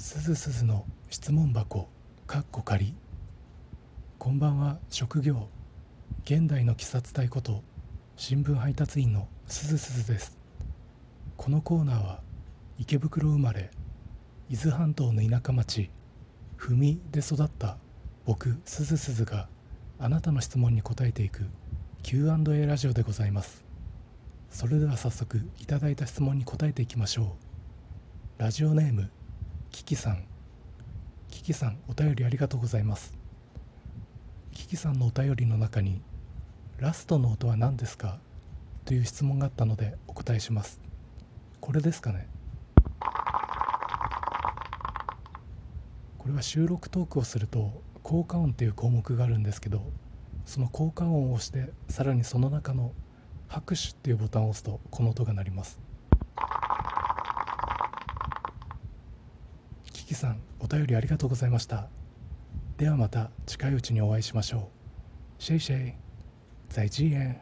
すずすずの質問箱かっこ仮こんばんは。職業現代の鬼殺隊こと新聞配達員のすずすずです。このコーナーは池袋生まれ伊豆半島の田舎町文で育った僕すずすずがあなたの質問に答えていく Q&A ラジオでございます。それでは早速いただいた質問に答えていきましょう。ラジオネームキキさん。キキさんお便りありがとうございます。キキさんのお便りの中にラストの音は何ですか？という質問があったのでお答えします。これですかね？これは収録トークをすると効果音っていう項目があるんですけどその効果音を押してさらにその中の拍手っていうボタンを押すとこの音が鳴ります。きさんお便りありがとうございました。ではまた近いうちにお会いしましょう。シェイシェイ。在地園